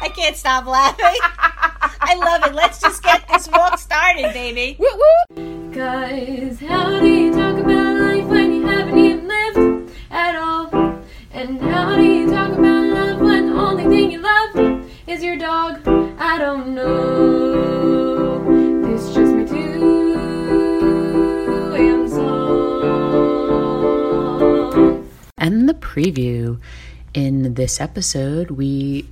I can't stop laughing. I love it. Let's just get this walk started, baby. Woo woo! Guys, how do you talk about life when you haven't even lived at all? And how do you talk about love when the only thing you love is your dog? I don't know. This just my two AM song. And the preview. In this episode, we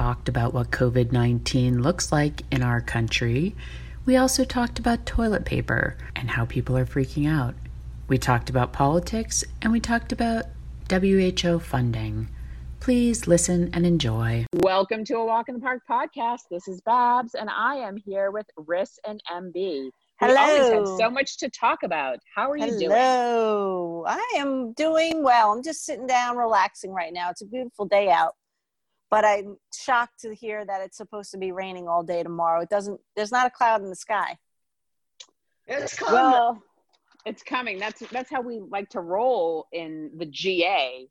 talked about what COVID 19 looks like in our country. We also talked about toilet paper and how people are freaking out. We talked about politics and we talked about WHO funding. Please listen and enjoy. Welcome to a Walk in the Park podcast. This is Babs, and I am here with Ris and MB. We always have so much to talk about. How are you doing? Hello. I am doing well. I'm just sitting down, relaxing right now. It's a beautiful day out. But I'm shocked to hear that it's supposed to be raining all day tomorrow. It doesn't, there's not a cloud in the sky. It's coming. Well, it's coming. That's that's how we like to roll in the GA.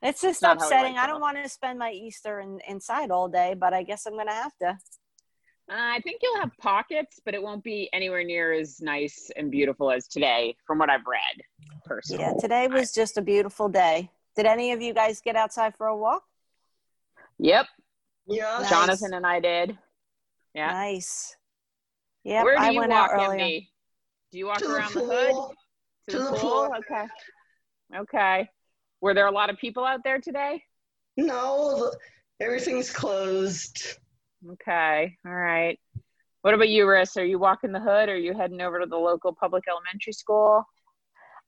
It's just Not upsetting. like I don't want to spend my Easter in, inside all day, but I guess I'm going to have to. Uh, I think you'll have pockets, but it won't be anywhere near as nice and beautiful as today, from what I've read personally. Yeah, today was just a beautiful day. Did any of you guys get outside for a walk? Yep, yeah. Nice. Jonathan and I did. Yeah. Nice. Yep, Where do I you went walk, out earlier. MB? Do you walk To around the, hood? To, To the, the pool? pool. Okay. Okay. Were there a lot of people out there today? No, the- everything's closed. Okay. All right. What about you, Ris? Are you walking the hood or are you heading over to the local public elementary school?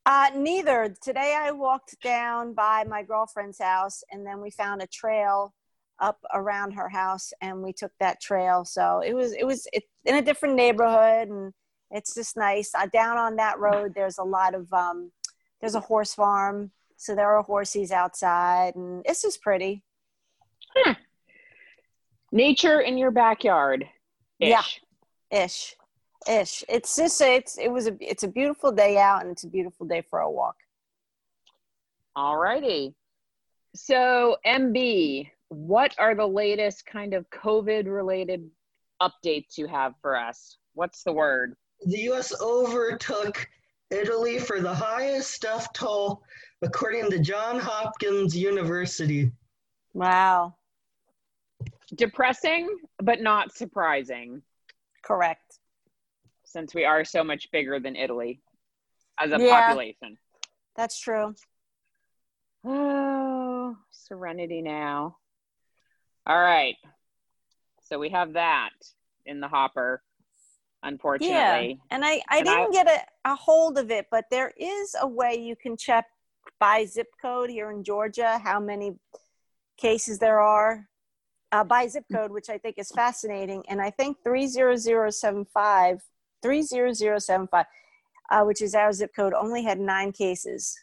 Uh, neither. Today I walked down by my girlfriend's house and then we found a trail up around her house and we took that trail. So it was, it was it, in a different neighborhood and it's just nice. Uh, down on that road, there's a lot of, um, there's a horse farm. So there are horses outside and it's just pretty. Nature in your backyard. Yeah. Ish. Ish. It's just, it's, it was a, it's a beautiful day out and it's a beautiful day for a walk. All righty. So, MB, what are the latest kind of COVID related updates you have for us? What's the word? The U.S. overtook Italy for the highest death toll, according to John Hopkins University. Wow. Depressing, but not surprising, Correct. Since we are so much bigger than Italy as a Yeah. population. That's true. Oh, serenity now. All right. So we have that in the hopper, unfortunately. Yeah. And I, I And didn't get a, a hold of it, but there is a way you can check by zip code here in Georgia how many cases there are uh, by zip code, which I think is fascinating. And I think 30075, 30075, uh, which is our zip code, only had nine cases.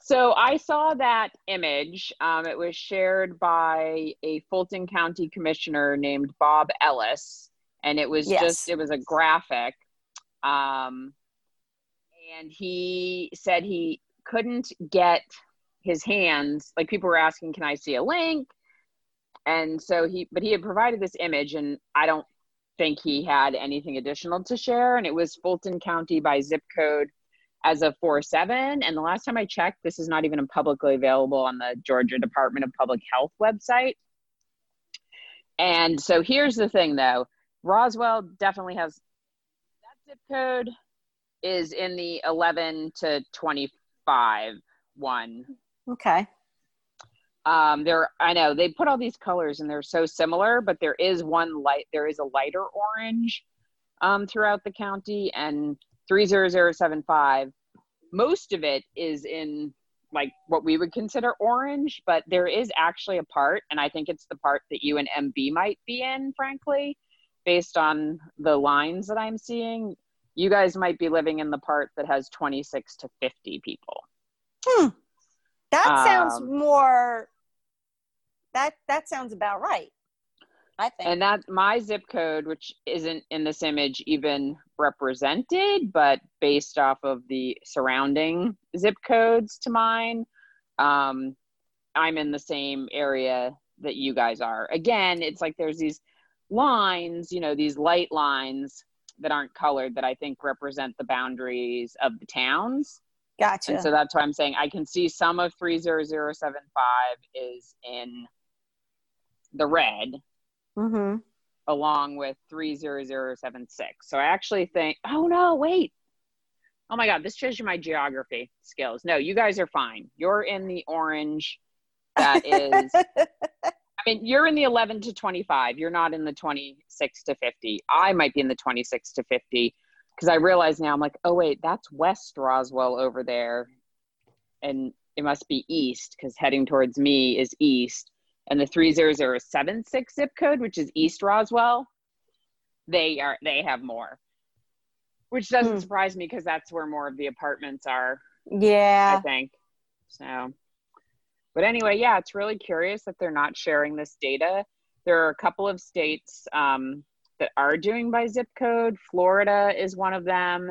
So I saw that image. Um, it was shared by a Fulton County commissioner named Bob Ellis, and it was Yes. just it was a graphic. Um, and he said he couldn't get his hands like people were asking, "Can I see a link?" And so he, but he had provided this image, and I don't think he had anything additional to share. And it was Fulton County by zip code as of 4 7. And the last time I checked, this is not even publicly available on the Georgia Department of Public Health website. And so here's the thing though Roswell definitely has that zip code is in the 11 to 25 one. Okay. Um, there, I know they put all these colors and they're so similar, but there is one light, there is a lighter orange um, throughout the county and 30075 most of it is in like what we would consider orange, but there is actually a part, and I think it's the part that you and MB might be in, frankly, based on the lines that I'm seeing. You guys might be living in the part that has 26 to 50 people. Hmm. That sounds Um, more. That that sounds about right. I think. And that my zip code, which isn't in this image even represented, but based off of the surrounding zip codes to mine, um, I'm in the same area that you guys are. Again, it's like there's these lines, you know, these light lines that aren't colored that I think represent the boundaries of the towns. gotcha. And so that's why I'm saying I can see some of 30075 is in the red, mm-hmm. along with 30076. So I actually think, oh no, wait. Oh my God, this shows you my geography skills. No, you guys are fine. You're in the orange. That is, I mean, you're in the 11 to 25. You're not in the 26 to 50. I might be in the 26 to 50 because I realize now I'm like, oh wait, that's West Roswell over there. And it must be east because heading towards me is east and the 30076 zip code which is east roswell they are they have more. Which doesn't Hmm. surprise me because that's where more of the apartments are Yeah. i think. So but anyway yeah it's really curious that they're not sharing this data. There are a couple of states um, that are doing by zip code. Florida is one of them.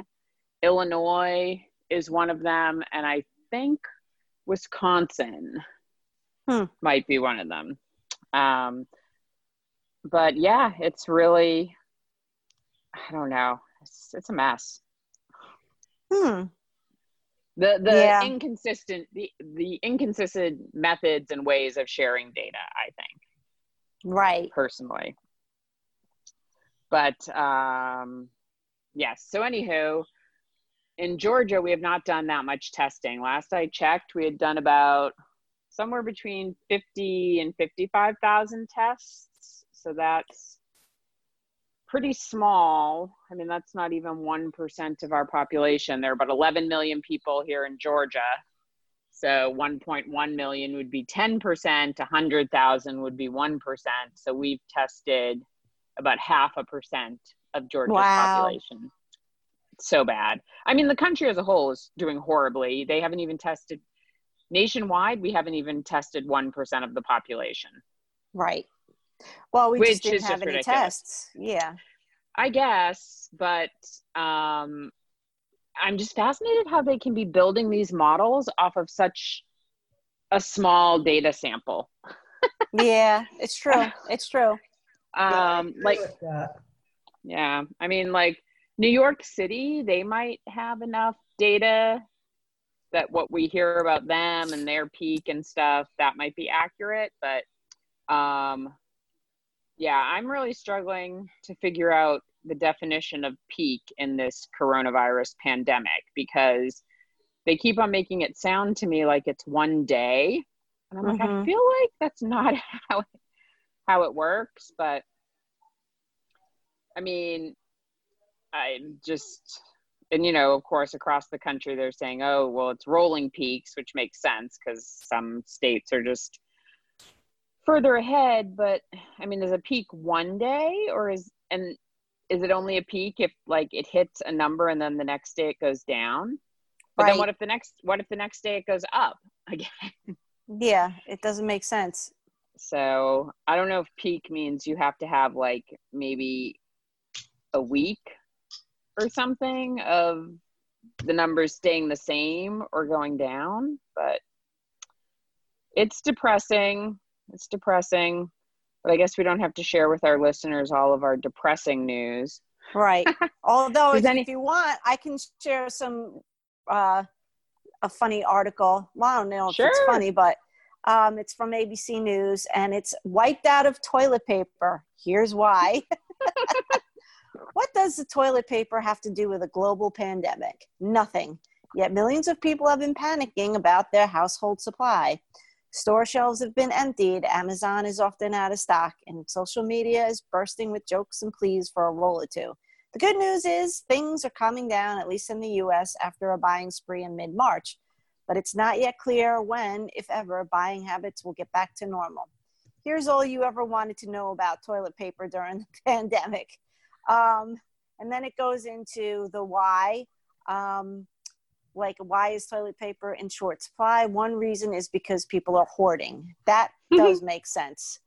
Illinois is one of them. And i think wisconsin Hmm. might be one of them um, but yeah it's really i don't know it's, it's a mess Hmm. the the Yeah. inconsistent the the inconsistent methods and ways of sharing data i think Right. personally but um yes so anywho in georgia we have not done that much testing last i checked we had done about somewhere between 50 and 55,000 tests so that's pretty small i mean that's not even 1% of our population there are about 11 million people here in georgia so 1.1 million would be 10%, 100,000 would be 1%. So we've tested about half a percent of Georgia's Wow. population. So bad. I mean, the country as a whole is doing horribly. They haven't even tested nationwide, we haven't even tested 1% of the population. Right. Well, we Which just didn't have just any ridiculous. tests. Yeah. I guess, but um, I'm just fascinated how they can be building these models off of such a small data sample. Yeah. It's true. It's true. Um, agree like, yeah, I mean, like New York City, they might have enough data that what we hear about them and their peak and stuff that might be accurate, but um, yeah, I'm really struggling to figure out the definition of peak in this coronavirus pandemic because they keep on making it sound to me like it's one day. And I'm like, I Mhm. feel like that's not how it, how it works. But I mean, i'm just, and you know, of course, across the country, they're saying, oh, well, it's rolling peaks, which makes sense because some states are just further ahead. But I mean, is a peak one day or is, and is it only a peak if like it hits a number and then the next day it goes down? But then what if the next, what if the next day it goes up again? Yeah. It doesn't make sense. So I don't know if peak means you have to have like maybe a week or something of the numbers staying the same or going down, but it's depressing. It's depressing. But I guess we don't have to share with our listeners all of our depressing news. Right. Although, if, any- if you want, I can share some uh, a funny article. Well, I don't know if it's funny, but um, it's from ABC News, and it's wiped out of toilet paper. Here's why. what does the toilet paper have to do with a global pandemic? Nothing. Yet millions of people have been panicking about their household supply. Store shelves have been emptied, Amazon is often out of stock, and social media is bursting with jokes and pleas for a roll or two. The good news is things are calming down, at least in the US, after a buying spree in mid March. but it's not yet clear when, if ever, buying habits will get back to normal. Here's all you ever wanted to know about toilet paper during the pandemic. Um, and then it goes into the why. Um, like, why is toilet paper in short supply? One reason is because people are hoarding. That does make sense.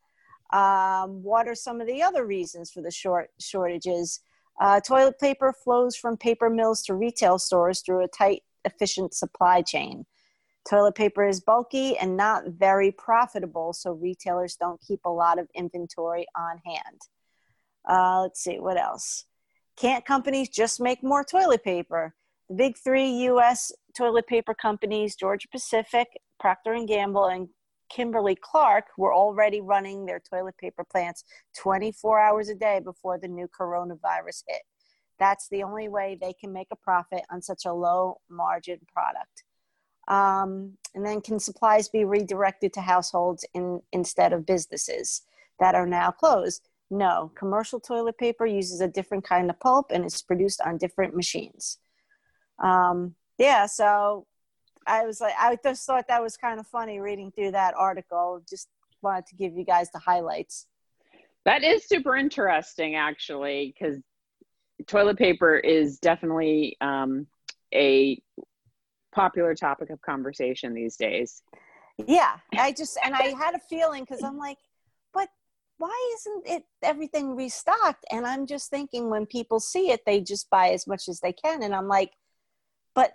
Um, what are some of the other reasons for the short shortages? Uh, toilet paper flows from paper mills to retail stores through a tight, efficient supply chain. Toilet paper is bulky and not very profitable, so retailers don't keep a lot of inventory on hand. Uh, let's see, what else? Can't companies just make more toilet paper? The big three U.S. toilet paper companies, Georgia Pacific, Procter Gamble, and Kimberly Clark were already running their toilet paper plants 24 hours a day before the new coronavirus hit. That's the only way they can make a profit on such a low margin product. Um, and then, can supplies be redirected to households in, instead of businesses that are now closed? No. Commercial toilet paper uses a different kind of pulp and it's produced on different machines. Um, yeah, so I was like, I just thought that was kind of funny reading through that article. Just wanted to give you guys the highlights. That is super interesting, actually, because toilet paper is definitely um, a popular topic of conversation these days. Yeah, I just and I had a feeling because I'm like, but why isn't it everything restocked? And I'm just thinking when people see it, they just buy as much as they can, and I'm like, but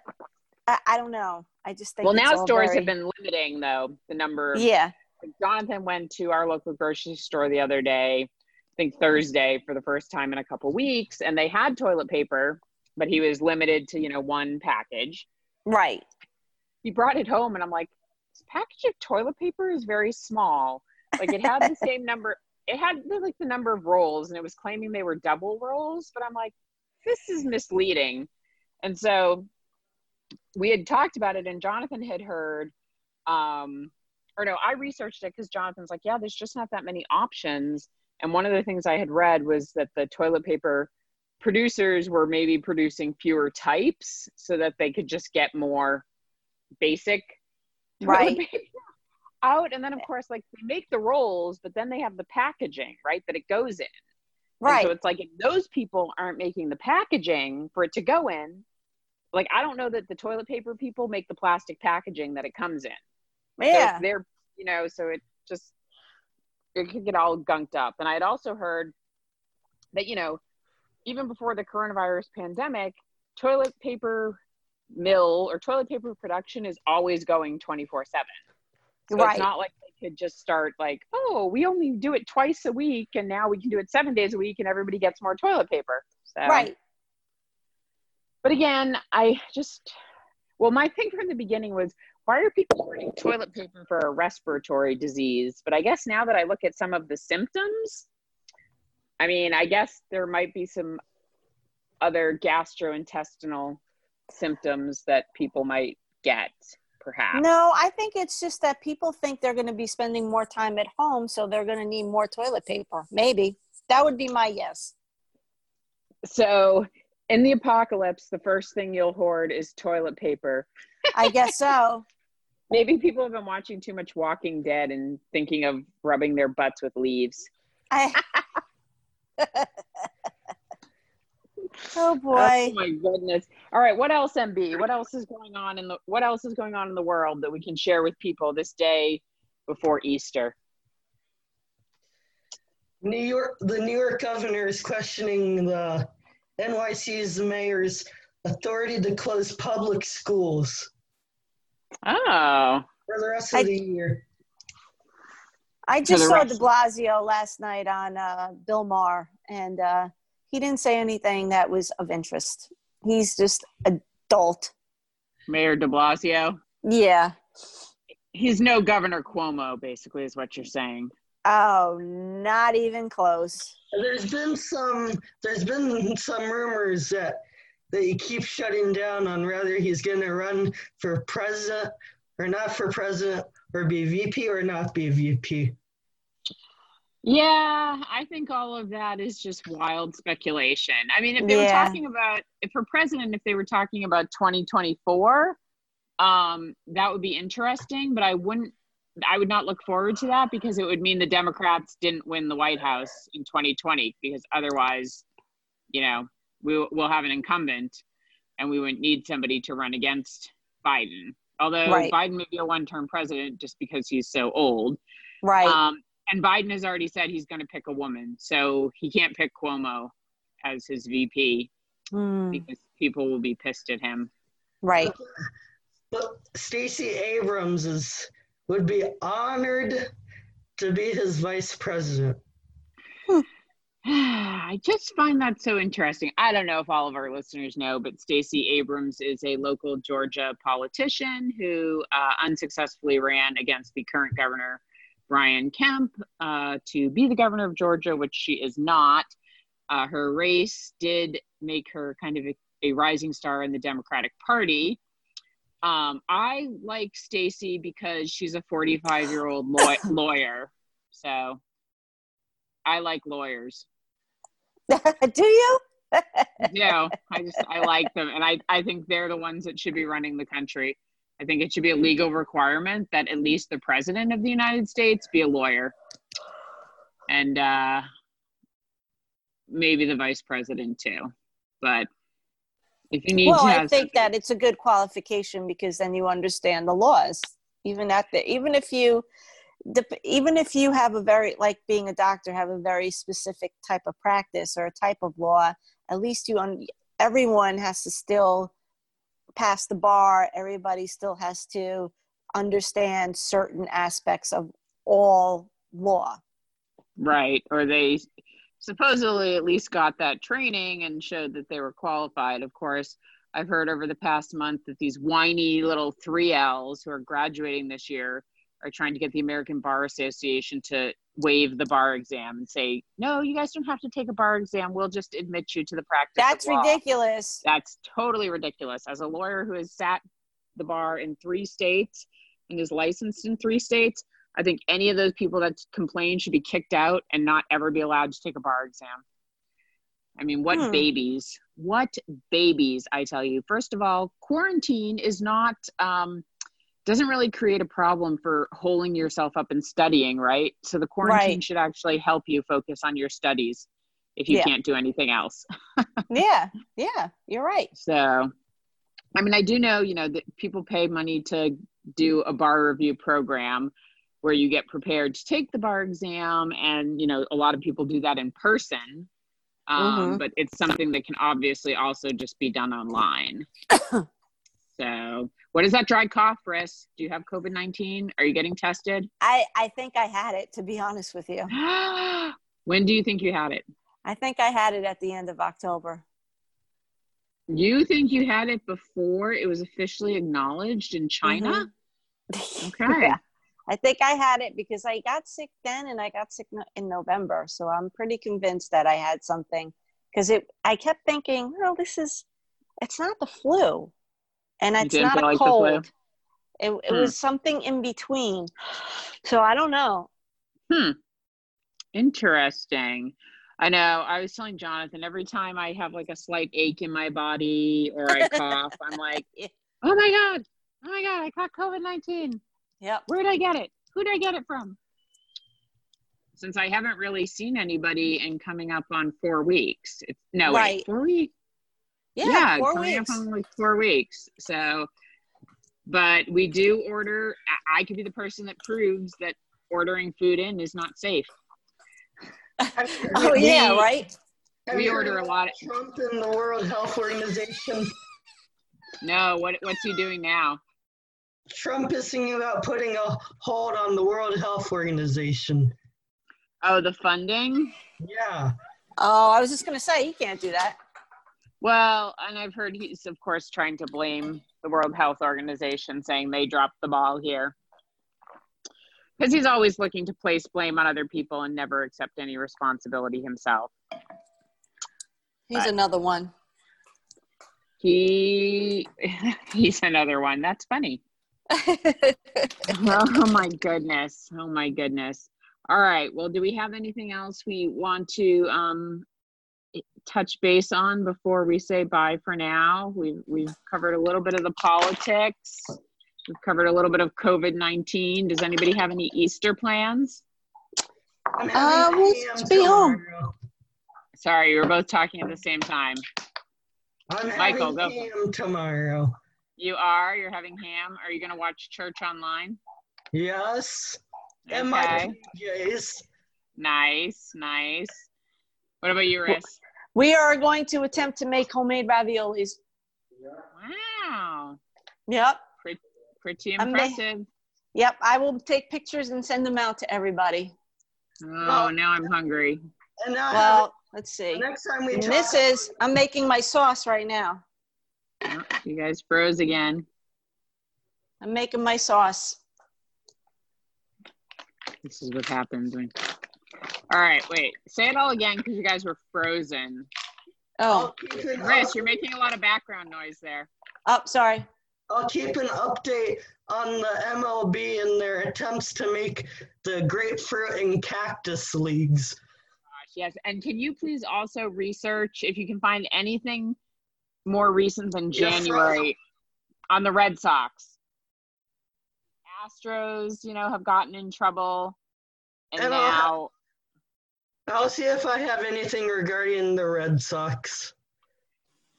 I, I don't know. I just think well, now stores very- have been limiting though the number. Yeah, Jonathan went to our local grocery store the other day, I think Thursday, for the first time in a couple weeks, and they had toilet paper, but he was limited to you know one package. right. He brought it home, and I'm like, this package of toilet paper is very small. Like it had the same number. It had like the number of rolls, and it was claiming they were double rolls. But I'm like, this is misleading. And so we had talked about it, and Jonathan had heard, um, or no, I researched it because Jonathan's like, yeah, there's just not that many options. And one of the things I had read was that the toilet paper producers were maybe producing fewer types so that they could just get more basic toilet Right. Out. And then, of course, like they make the rolls, but then they have the packaging, right, that it goes in. And Right. so it's like if those people aren't making the packaging for it to go in, like I don't know that the toilet paper people make the plastic packaging that it comes in. So yeah. they're, you know, so it just it could get all gunked up. And I had also heard that, you know, even before the coronavirus pandemic, toilet paper mill or toilet paper production is always going 24 7. So Right. it's not like they could just start like, oh, we only do it twice a week and now we can do it seven days a week and everybody gets more toilet paper. So Right. but again, I just, well, my thing from the beginning was, why are people hoarding toilet paper for a respiratory disease? But I guess now that I look at some of the symptoms, I mean, I guess there might be some other gastrointestinal symptoms that people might get, perhaps. No, I think it's just that people think they're going to be spending more time at home, so they're going to need more toilet paper. Maybe that would be my yes. So, in the apocalypse, the first thing you'll hoard is toilet paper. I guess so. Maybe people have been watching too much Walking Dead and thinking of rubbing their butts with leaves. I. oh Oh boy. my goodness. All right, what else MB? What else is going on in the what else is going on in the world that we can share with people this day before Easter? New York, the New York governor is questioning the NYC's mayor's authority to close public schools Oh. for the rest I- of the year. I just the saw rest- De Blasio last night on uh, Bill Maher, and uh, he didn't say anything that was of interest. He's just adult. Mayor de Blasio. Yeah. He's no Governor Cuomo, basically, is what you're saying. Oh, not even close. There's been some. There's been some rumors that that he keeps shutting down on whether he's going to run for president or not for president, or be VP or not be VP. Yeah, I think all of that is just wild speculation. I mean, if they were talking about, if for president, if they were talking about 2024, um, that would be interesting, but I wouldn't. I would not look forward to that because it would mean the Democrats didn't win the White House in 2020 because otherwise, you know, we, we'll have an incumbent and we wouldn't need somebody to run against Biden. Although Right. Biden may be a one term president just because he's so old. Right. Um, and Biden has already said he's going to pick a woman. So he can't pick Cuomo as his VP Hmm, because people will be pissed at him. right. But Stacey Abrams is would be honored to be his vice president. I just find that so interesting. I don't know if all of our listeners know, but Stacey Abrams is a local Georgia politician who uh, unsuccessfully ran against the current governor, Brian Kemp, uh, to be the governor of Georgia, which she is not. Uh, her race did make her kind of a, a rising star in the Democratic Party. Um, I like Stacey because she's a 45 year old law- lawyer. So I like lawyers. Do you? Yeah, I just I like them, and I I think they're the ones that should be running the country. I think it should be a legal requirement that at least the president of the United States be a lawyer, and uh, maybe the vice president too. But if you need well, I think that it's a good qualification because then you understand the laws. Even at the, even if you, even if you have a very like being a doctor, have a very specific type of practice or a type of law. At least you, un- everyone has to still pass the bar. Everybody still has to understand certain aspects of all law. right, or they supposedly at least got that training and showed that they were qualified. Of course, I've heard over the past month that these whiny little 3Ls who are graduating this year are trying to get the American Bar Association to waive the bar exam and say, no, you guys don't have to take a bar exam. We'll just admit you to the practice. That's law." ridiculous. That's totally ridiculous. As a lawyer who has sat the bar in three states and is licensed in three states, I think any of those people that complain should be kicked out and not ever be allowed to take a bar exam. I mean, what Hmm. babies? What babies, I tell you. First of all, quarantine is not, um, doesn't really create a problem for holding yourself up and studying, right? So the quarantine Right. should actually help you focus on your studies if you Yeah. can't do anything else. yeah, yeah, you're right. So, I mean, I do know, you know, that people pay money to do a bar review program where you get prepared to take the bar exam. And, you know, a lot of people do that in person. Um, Mhm. But it's something that can obviously also just be done online. so, what is that dry cough, Ris? Do you have COVID 19? Are you getting tested? I I think I had it to be honest with you. when do you think you had it? I think I had it at the end of October. You think you had it before it was officially acknowledged in China? Mm-hmm. Okay. Yeah. I think I had it because I got sick then and I got sick in November. So I'm pretty convinced that I had something because it I kept thinking, well, this is it's not the flu. And it's didn't a like cold. It, it Hmm. was something in between. So I don't know. Hmm. Interesting. I know. I was telling Jonathan every time I have like a slight ache in my body or I cough, I'm like, oh my God. Oh my God. I caught COVID 19. Yep. Where did I get it? Who did I get it from? Since I haven't really seen anybody and coming up on four weeks. It's, no, Right. wait, four weeks? Yeah, four coming weeks. up on like four weeks. So, but we do order. I- I could be the person that proves that ordering food in is not safe. Oh yeah, right. We you order a lot about Trump and the World Health Organization. No, what what's he doing now? Trump is thinking about putting a hold on the World Health Organization. Oh, the funding. Yeah. Oh, I was just gonna say he can't do that. Well, and I've heard he's of course trying to blame the World Health Organization, saying they dropped the ball here. Because he's always looking to place blame on other people and never accept any responsibility himself. He's Right. another one. He he's another one. That's funny. oh my goodness. Oh my goodness. All right. Well, do we have anything else we want to um, touch base on before we say bye for now? We've we've covered a little bit of the politics. We've covered a little bit of COVID 19. Does anybody have any Easter plans? I'm Uh, having we'll ham be home. tomorrow. Sorry, you were both talking at the same time. I'm Michael, having go. ham tomorrow. You are? You're having ham? Are you going to watch church online? Yes. And my Okay. PJs. Nice, nice. What about you, Ris? We are going to attempt to make homemade raviolis. Wow. Yep. Pretty I'm ma- impressive. Yep. I will take pictures and send them out to everybody. Oh, now I'm hungry. And now Well, let's see. next time we And talk, this is, I'm making my sauce right now. Oh, you guys froze again. I'm making my sauce. This is what happens when. All right, wait. Say it all again because you guys were frozen. Oh, I'll keep an Ris, up- you're making a lot of background noise there. oh, sorry. I'll keep an update on the MLB and their attempts to make the grapefruit and cactus leagues. Gosh, yes. And can you please also research if you can find anything more recent than Yes, January on the Red Sox? Astros, you know, have gotten in trouble. And, And I'll now, I'll see if I have anything regarding the Red Sox.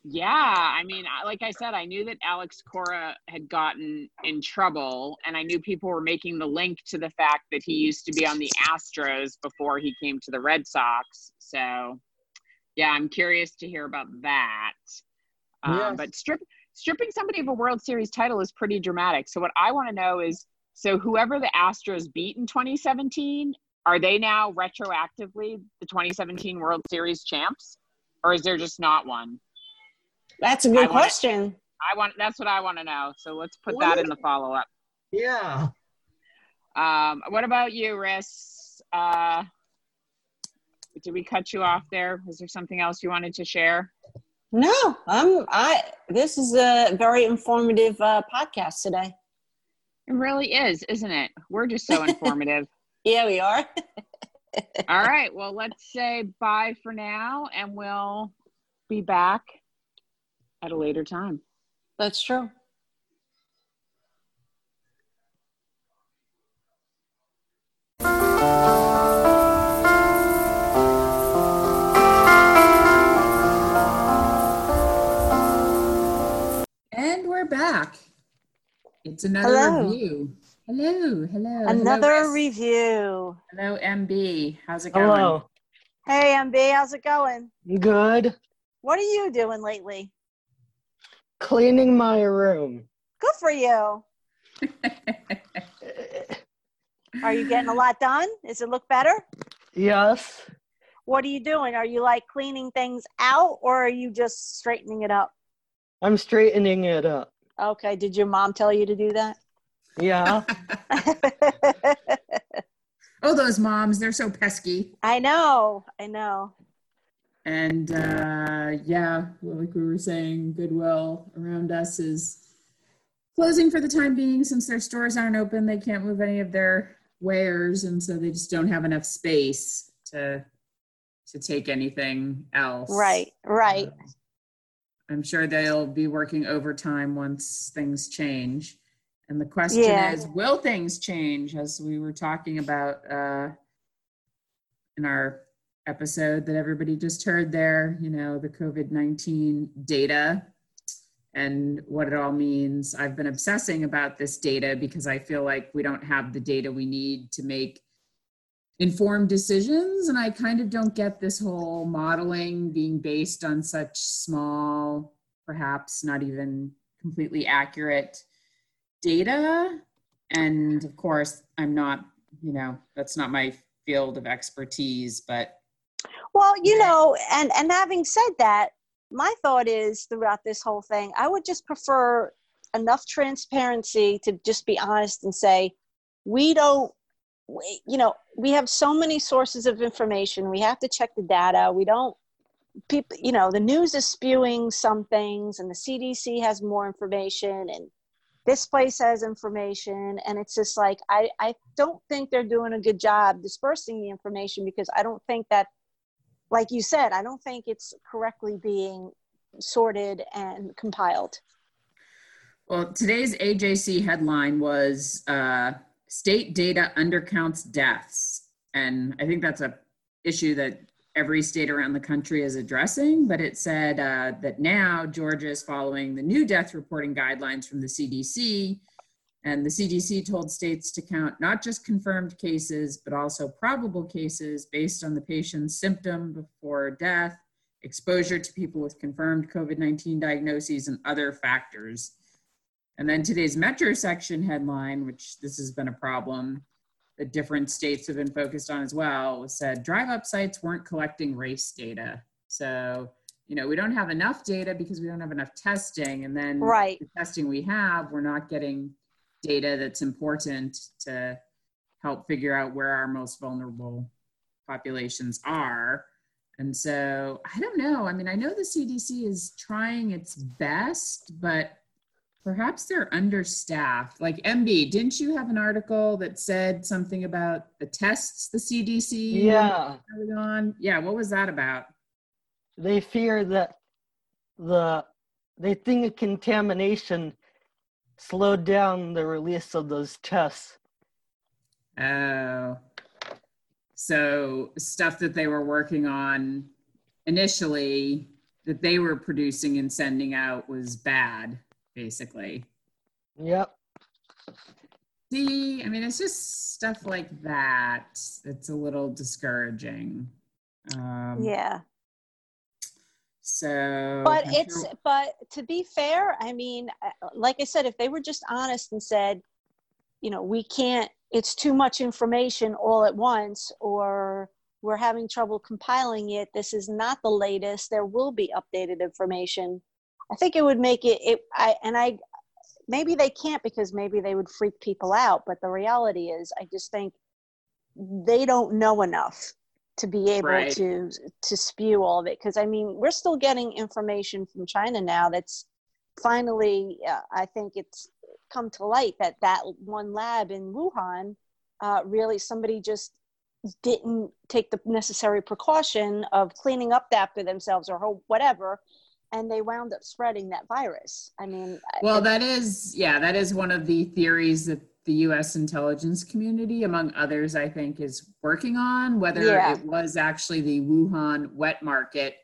yeah, I mean, like I said, I knew that Alex Cora had gotten in trouble, and I knew people were making the link to the fact that he used to be on the Astros before he came to the Red Sox. So, yeah, I'm curious to hear about that. Um, Yes. But strip, stripping somebody of a World Series title is pretty dramatic. So, what I want to know is so, whoever the Astros beat in 2017, are they now retroactively the 2017 World Series champs? Or is there just not one? That's a good wanna- question. I want that's what I want to know. So let's put that in the follow up. Yeah. Um, what about you, Ris? Uh, did we cut you off there? Was there something else you wanted to share? No, I'm, I, this is a very informative uh, podcast today. It really is, isn't it? We're just so informative. Yeah, we are. All right. Well, let's say bye for now, and we'll be back at a later time. That's true. And we're back. It's another Hello. review. Hello, hello. Another hello, review. Hello, MB. How's it going? Hello. Hey, MB, how's it going? Good. What are you doing lately? Cleaning my room. Good for you. Are you getting a lot done? Does it look better? Yes. What are you doing? Are you like cleaning things out or are you just straightening it up? I'm straightening it up. Okay, did your mom tell you to do that? Yeah. oh, those moms, they're so pesky. I know, I know. And uh, yeah, well, like we were saying, Goodwill around us is closing for the time being since their stores aren't open. They can't move any of their wares, and so they just don't have enough space to to take anything else. Right, right. Uh, I'm sure they'll be working overtime once things change. And the question Yeah. is, will things change? As we were talking about uh, in our episode that everybody just heard there, you know, the COVID 19 data and what it all means. I've been obsessing about this data because I feel like we don't have the data we need to make informed decisions. And I kind of don't get this whole modeling being based on such small, perhaps not even completely accurate data. And of course, I'm not, you know, that's not my field of expertise, but Well, you know, and and having said that, my thought is throughout this whole thing, I would just prefer enough transparency to just be honest and say, we don't, we, you know, we have so many sources of information. We have to check the data. We don't, people, you know, the news is spewing some things, and the CDC has more information, and this place has information, and it's just like I I don't think they're doing a good job dispersing the information because I don't think that like you said, I don't think it's correctly being sorted and compiled. Well, today's AJC headline was uh, state data undercounts deaths. And I think that's a issue that every state around the country is addressing, but it said uh, that now Georgia is following the new death reporting guidelines from the CDC. And the CDC told states to count not just confirmed cases, but also probable cases based on the patient's symptom before death, exposure to people with confirmed COVID 19 diagnoses, and other factors. And then today's Metro section headline, which this has been a problem that different states have been focused on as well, said drive up sites weren't collecting race data. So, you know, we don't have enough data because we don't have enough testing. And then Right. the testing we have, we're not getting data that's important to help figure out where our most vulnerable populations are. And so I don't know. I mean, I know the CDC is trying its best, but perhaps they're understaffed. Like MB, didn't you have an article that said something about the tests the CDC Yeah, on? Yeah, what was that about? they fear that the they think contamination slowed down the release of those tests. Oh. So stuff that they were working on initially that they were producing and sending out was bad, basically. Yep. See, I mean, it's just stuff like that It's a little discouraging. Um, Yeah. So, but I'm it's sure- but to be fair i mean uh, like i said if they were just honest and said you know we can't it's too much information all at once or we're having trouble compiling it this is not the latest there will be updated information i think it would make it it i and i maybe they can't because maybe they would freak people out but the reality is i just think they don't know enough to be able Right. to to spew all of it because i mean we're still getting information from china now that's finally uh, i think it's come to light that that one lab in wuhan uh, really somebody just didn't take the necessary precaution of cleaning up after themselves or whatever and they wound up spreading that virus i mean well, that is, yeah, that is one of the theories that the US intelligence community, among others, I think, is working on whether Yeah. it was actually the Wuhan wet market,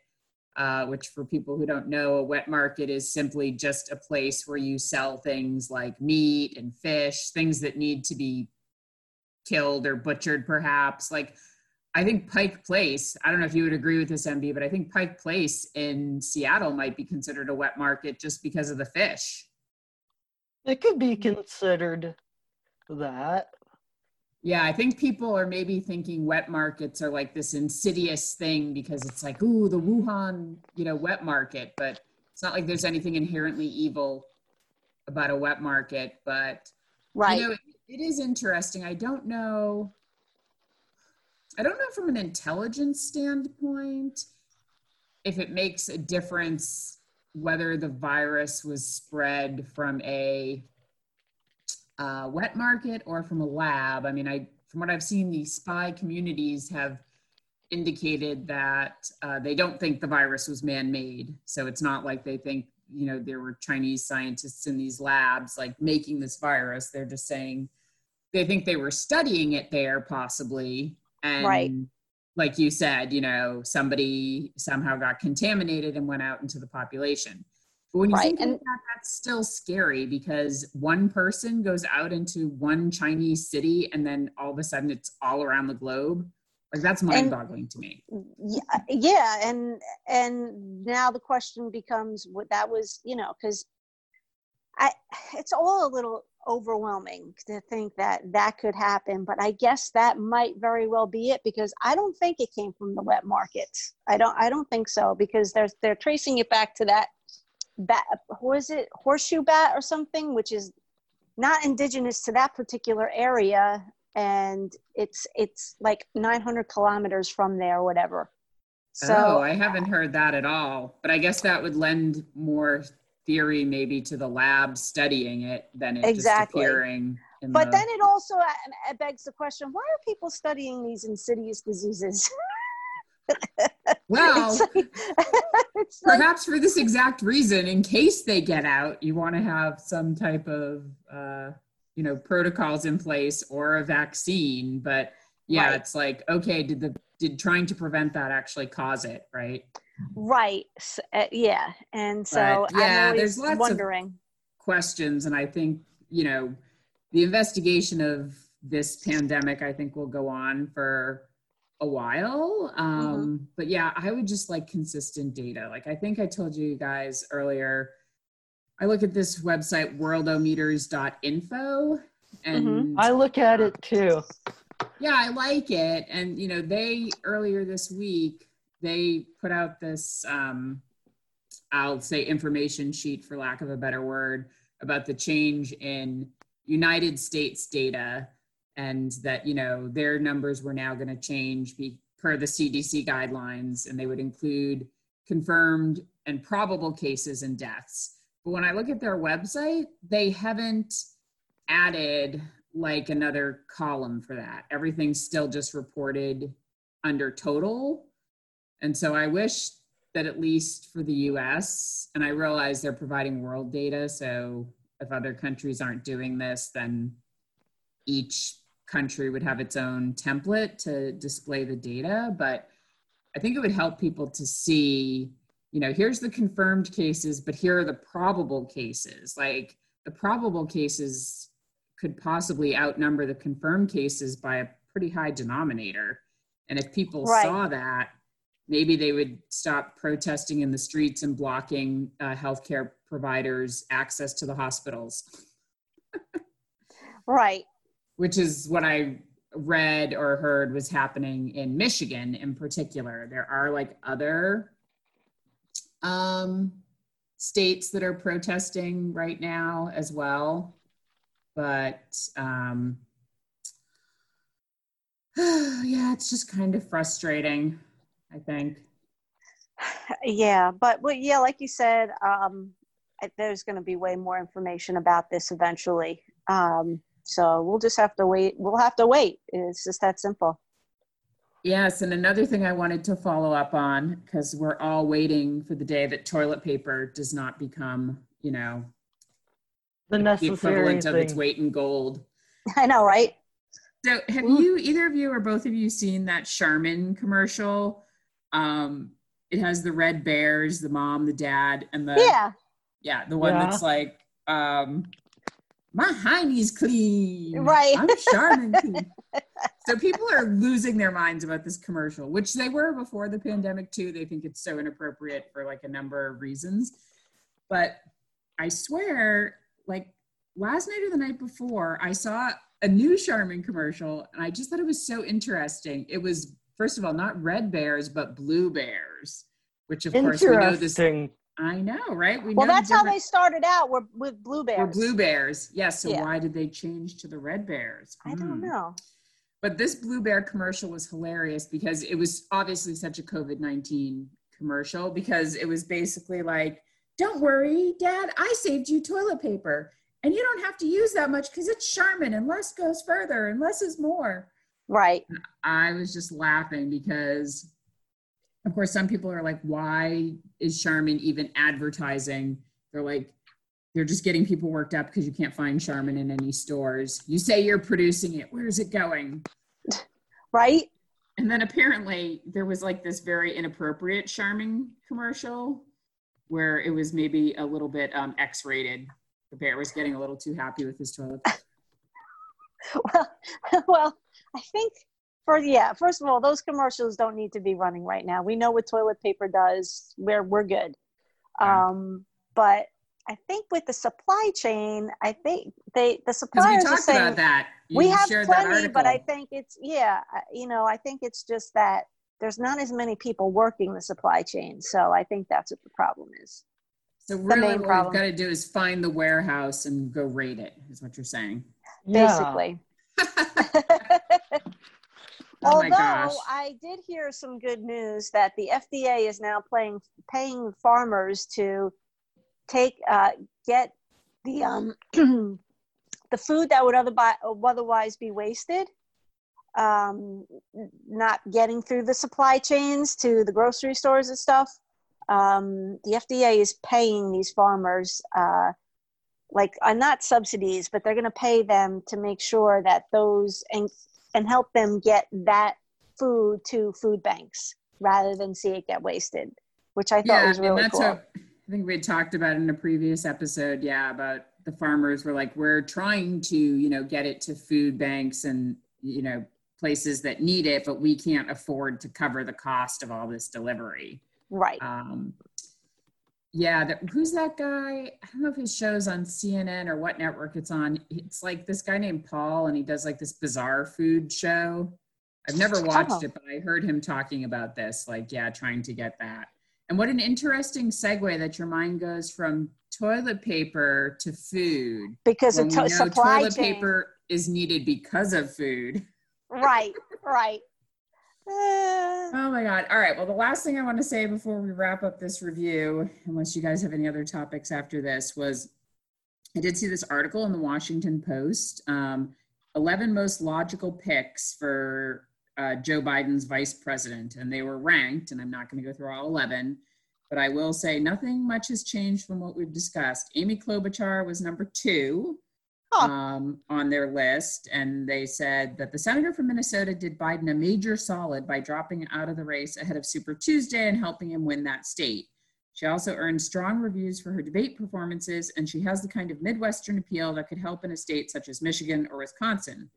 uh, which, for people who don't know, a wet market is simply just a place where you sell things like meat and fish, things that need to be killed or butchered, perhaps. Like, I think Pike Place, I don't know if you would agree with this, MB, but I think Pike Place in Seattle might be considered a wet market just because of the fish. It could be considered that. Yeah, I think people are maybe thinking wet markets are like this insidious thing because it's like, ooh, the Wuhan, you know, wet market, but it's not like there's anything inherently evil about a wet market. But right you know, it, it is interesting. I don't know. I don't know from an intelligence standpoint if it makes a difference whether the virus was spread from a uh, wet market or from a lab. I mean, I from what I've seen, the spy communities have indicated that uh, they don't think the virus was man-made. So it's not like they think you know there were Chinese scientists in these labs like making this virus. They're just saying they think they were studying it there possibly, and Right. like you said, you know, somebody somehow got contaminated and went out into the population. But when you Right, think and- about that, that's still scary because one person goes out into one Chinese city and then all of a sudden it's all around the globe. Like that's mind boggling to me. yeah, yeah and and now the question becomes what that was you know because i it's all a little overwhelming to think that that could happen but i guess that might very well be it because i don't think it came from the wet markets i don't i don't think so because they're they're tracing it back to that bat was it horseshoe bat or something which is not indigenous to that particular area and it's it's like 900 kilometers from there whatever so oh, I haven't heard that at all. But I guess that would lend more theory maybe to the lab studying it than it Exactly. just appearing in but the, then it also begs the question why are people studying these insidious diseases Well, It's like- it's like- perhaps for this exact reason, in case they get out, you want to have some type of, uh, you know, protocols in place or a vaccine. But yeah, Right. it's like, okay, did the did trying to prevent that actually cause it, right? Right. S- uh, yeah. And so But, yeah, I'm there's always lots of- wondering. questions and i think you know the investigation of this pandemic i think will go on for a while um but yeah i would just like consistent data like i think i told you guys earlier i look at this website worldometers.info and I look at it too. yeah i like it and you know they earlier this week they put out this um i'll say information sheet for lack of a better word about the change in united states data and that you know their numbers were now going to change be, per the cdc guidelines and they would include confirmed and probable cases and deaths but when i look at their website they haven't added like another column for that. Everything's still just reported under total. And so I wish that at least for the US, and I realize they're providing world data. So if other countries aren't doing this, then each country would have its own template to display the data. But I think it would help people to see, you know, here's the confirmed cases, but here are the probable cases. Like the probable cases could possibly outnumber the confirmed cases by a pretty high denominator. And if people Right. saw that, maybe they would stop protesting in the streets and blocking uh, healthcare providers' access to the hospitals, Right. which is what I read or heard was happening in Michigan in particular. There are like other um, states that are protesting right now as well. But um, yeah, it's just kind of frustrating, I think. Yeah, but well, yeah, like you said, um, there's going to be way more information about this eventually. Um, so we'll just have to wait. We'll have to wait. It's just that simple. Yes, and another thing I wanted to follow up on because we're all waiting for the day that toilet paper does not become, you know, The the necessary equivalent of its weight in gold. I know, right? So, have you either of you or both of you seen that Charmin commercial? Um, it has the red bears, the mom, the dad, and the Yeah. yeah, the one Yeah. that's like, um, my hiney's clean. Right. I'm Charmin clean. so people are losing their minds about this commercial, which they were before the pandemic too. They think it's so inappropriate for like a number of reasons. But I swear, like last night or the night before, I saw a new Charmin commercial and I just thought it was so interesting. It was, first of all, not red bears, but blue bears, which of course we know this. thing. I know, right? We Well, know the that's how they started out. Were with blue bears. or blue bears. Yes. So Yeah. why did they change to the red bears? I don't Hmm. know. But this blue bear commercial was hilarious because it was obviously such a COVID 19 commercial because it was basically like, don't worry, dad, I saved you toilet paper. And you don't have to use that much because it's Charmin and less goes further and less is more. Right. I was just laughing because, of course, some people are like, why is Charmin even advertising? They're like, they're just getting people worked up because you can't find Charmin in any stores. You say you're producing it. Where is it going? Right. And then apparently there was like this very inappropriate Charmin commercial where it was maybe a little bit um, X-rated. The bear was getting a little too happy with his toilet. Well, well, I think for yeah. First of all, those commercials don't need to be running right now. We know what toilet paper does. We're we're good. Yeah. Um, but I think with the supply chain, I think they the suppliers we are saying about that. You we have plenty, but I think it's yeah. You know, I think it's just that there's not as many people working the supply chain. So I think that's what the problem is. So really, what problem. we've got to do is find the warehouse and go raid it. Is what you're saying? Basically. Oh my Although gosh! I did hear some good news that the FDA is now playing, paying farmers to take uh, get the um, the food that would otherwise otherwise be wasted um, not getting through the supply chains to the grocery stores and stuff. Um, the FDA is paying these farmers, uh, like uh, not subsidies, but they're going to pay them to make sure that those and and help them get that food to food banks rather than see it get wasted, which I thought was really and that's cool. I think we had talked about in a previous episode. Yeah, about the farmers were like, we're trying to, you know, get it to food banks and, you know, places that need it, but we can't afford to cover the cost of all this delivery. right. Um, yeah, that, who's that guy? I don't know if his show's on CNN or what network it's on. It's like this guy named Paul, and he does like this bizarre food show. I've never watched Oh. it, but I heard him talking about this. Like, yeah, trying to get that. And what an interesting segue that your mind goes from toilet paper to food. because when of we to- supply toilet chain. paper is needed because of food. Right, right. Uh, Oh my God. All right. Well, the last thing I want to say before we wrap up this review, unless you guys have any other topics after this, was I did see this article in the Washington Post um, 11 most logical picks for uh, Joe Biden's vice president. And they were ranked, and I'm not going to go through all 11, but I will say nothing much has changed from what we've discussed. Amy Klobuchar was number two Huh. um, on their list, and they said that the senator from Minnesota did Biden a major solid by dropping out of the race ahead of Super Tuesday and helping him win that state. She also earned strong reviews for her debate performances, and she has the kind of Midwestern appeal that could help in a state such as Michigan or Wisconsin.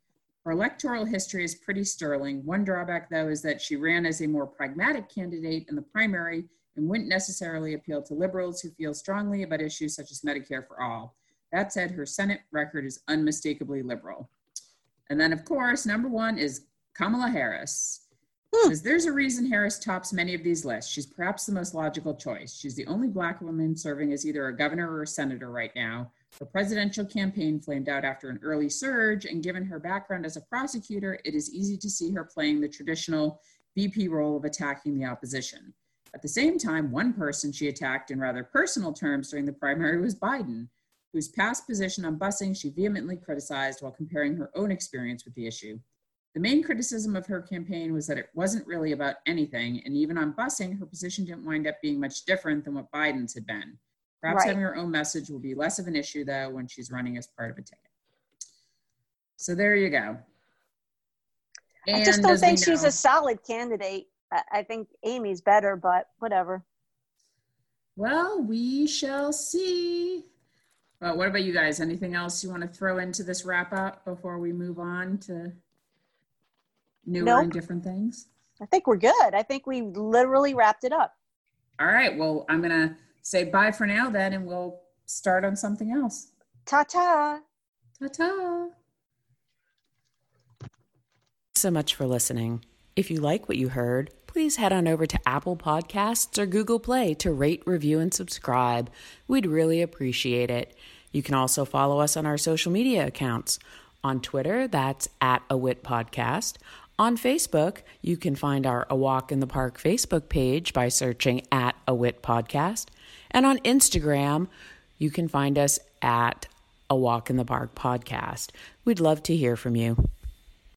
Her electoral history is pretty sterling. One drawback, though, is that she ran as a more pragmatic candidate in the primary and wouldn't necessarily appeal to liberals who feel strongly about issues such as Medicare for all. That said, her Senate record is unmistakably liberal. And then, of course, number one is Kamala Harris. Hmm. Says there's a reason Harris tops many of these lists. She's perhaps the most logical choice. She's the only black woman serving as either a governor or a senator right now. Her presidential campaign flamed out after an early surge, and given her background as a prosecutor, it is easy to see her playing the traditional VP role of attacking the opposition. At the same time, one person she attacked in rather personal terms during the primary was Biden, whose past position on busing she vehemently criticized while comparing her own experience with the issue. The main criticism of her campaign was that it wasn't really about anything, and even on busing, her position didn't wind up being much different than what Biden's had been. Perhaps Right. having her own message will be less of an issue, though, when she's running as part of a ticket. So there you go. I just don't think she's a solid candidate. I think Amy's better, but whatever. Well, we shall see. But what about you guys? Anything else you want to throw into this wrap up before we move on to newer Nope. and different things? I think we're good. I think we literally wrapped it up. All right. Well, I'm going to say bye for now then, and we'll start on something else. Ta ta. Ta ta. so much for listening. If you like what you heard, please head on over to Apple Podcasts or Google Play to rate, review, and subscribe. We'd really appreciate it. You can also follow us on our social media accounts. On Twitter, that's at a wit podcast. On Facebook, you can find our A Walk in the Park Facebook page by searching at a wit podcast. And on Instagram, you can find us at a Walk in the Park podcast. We'd love to hear from you.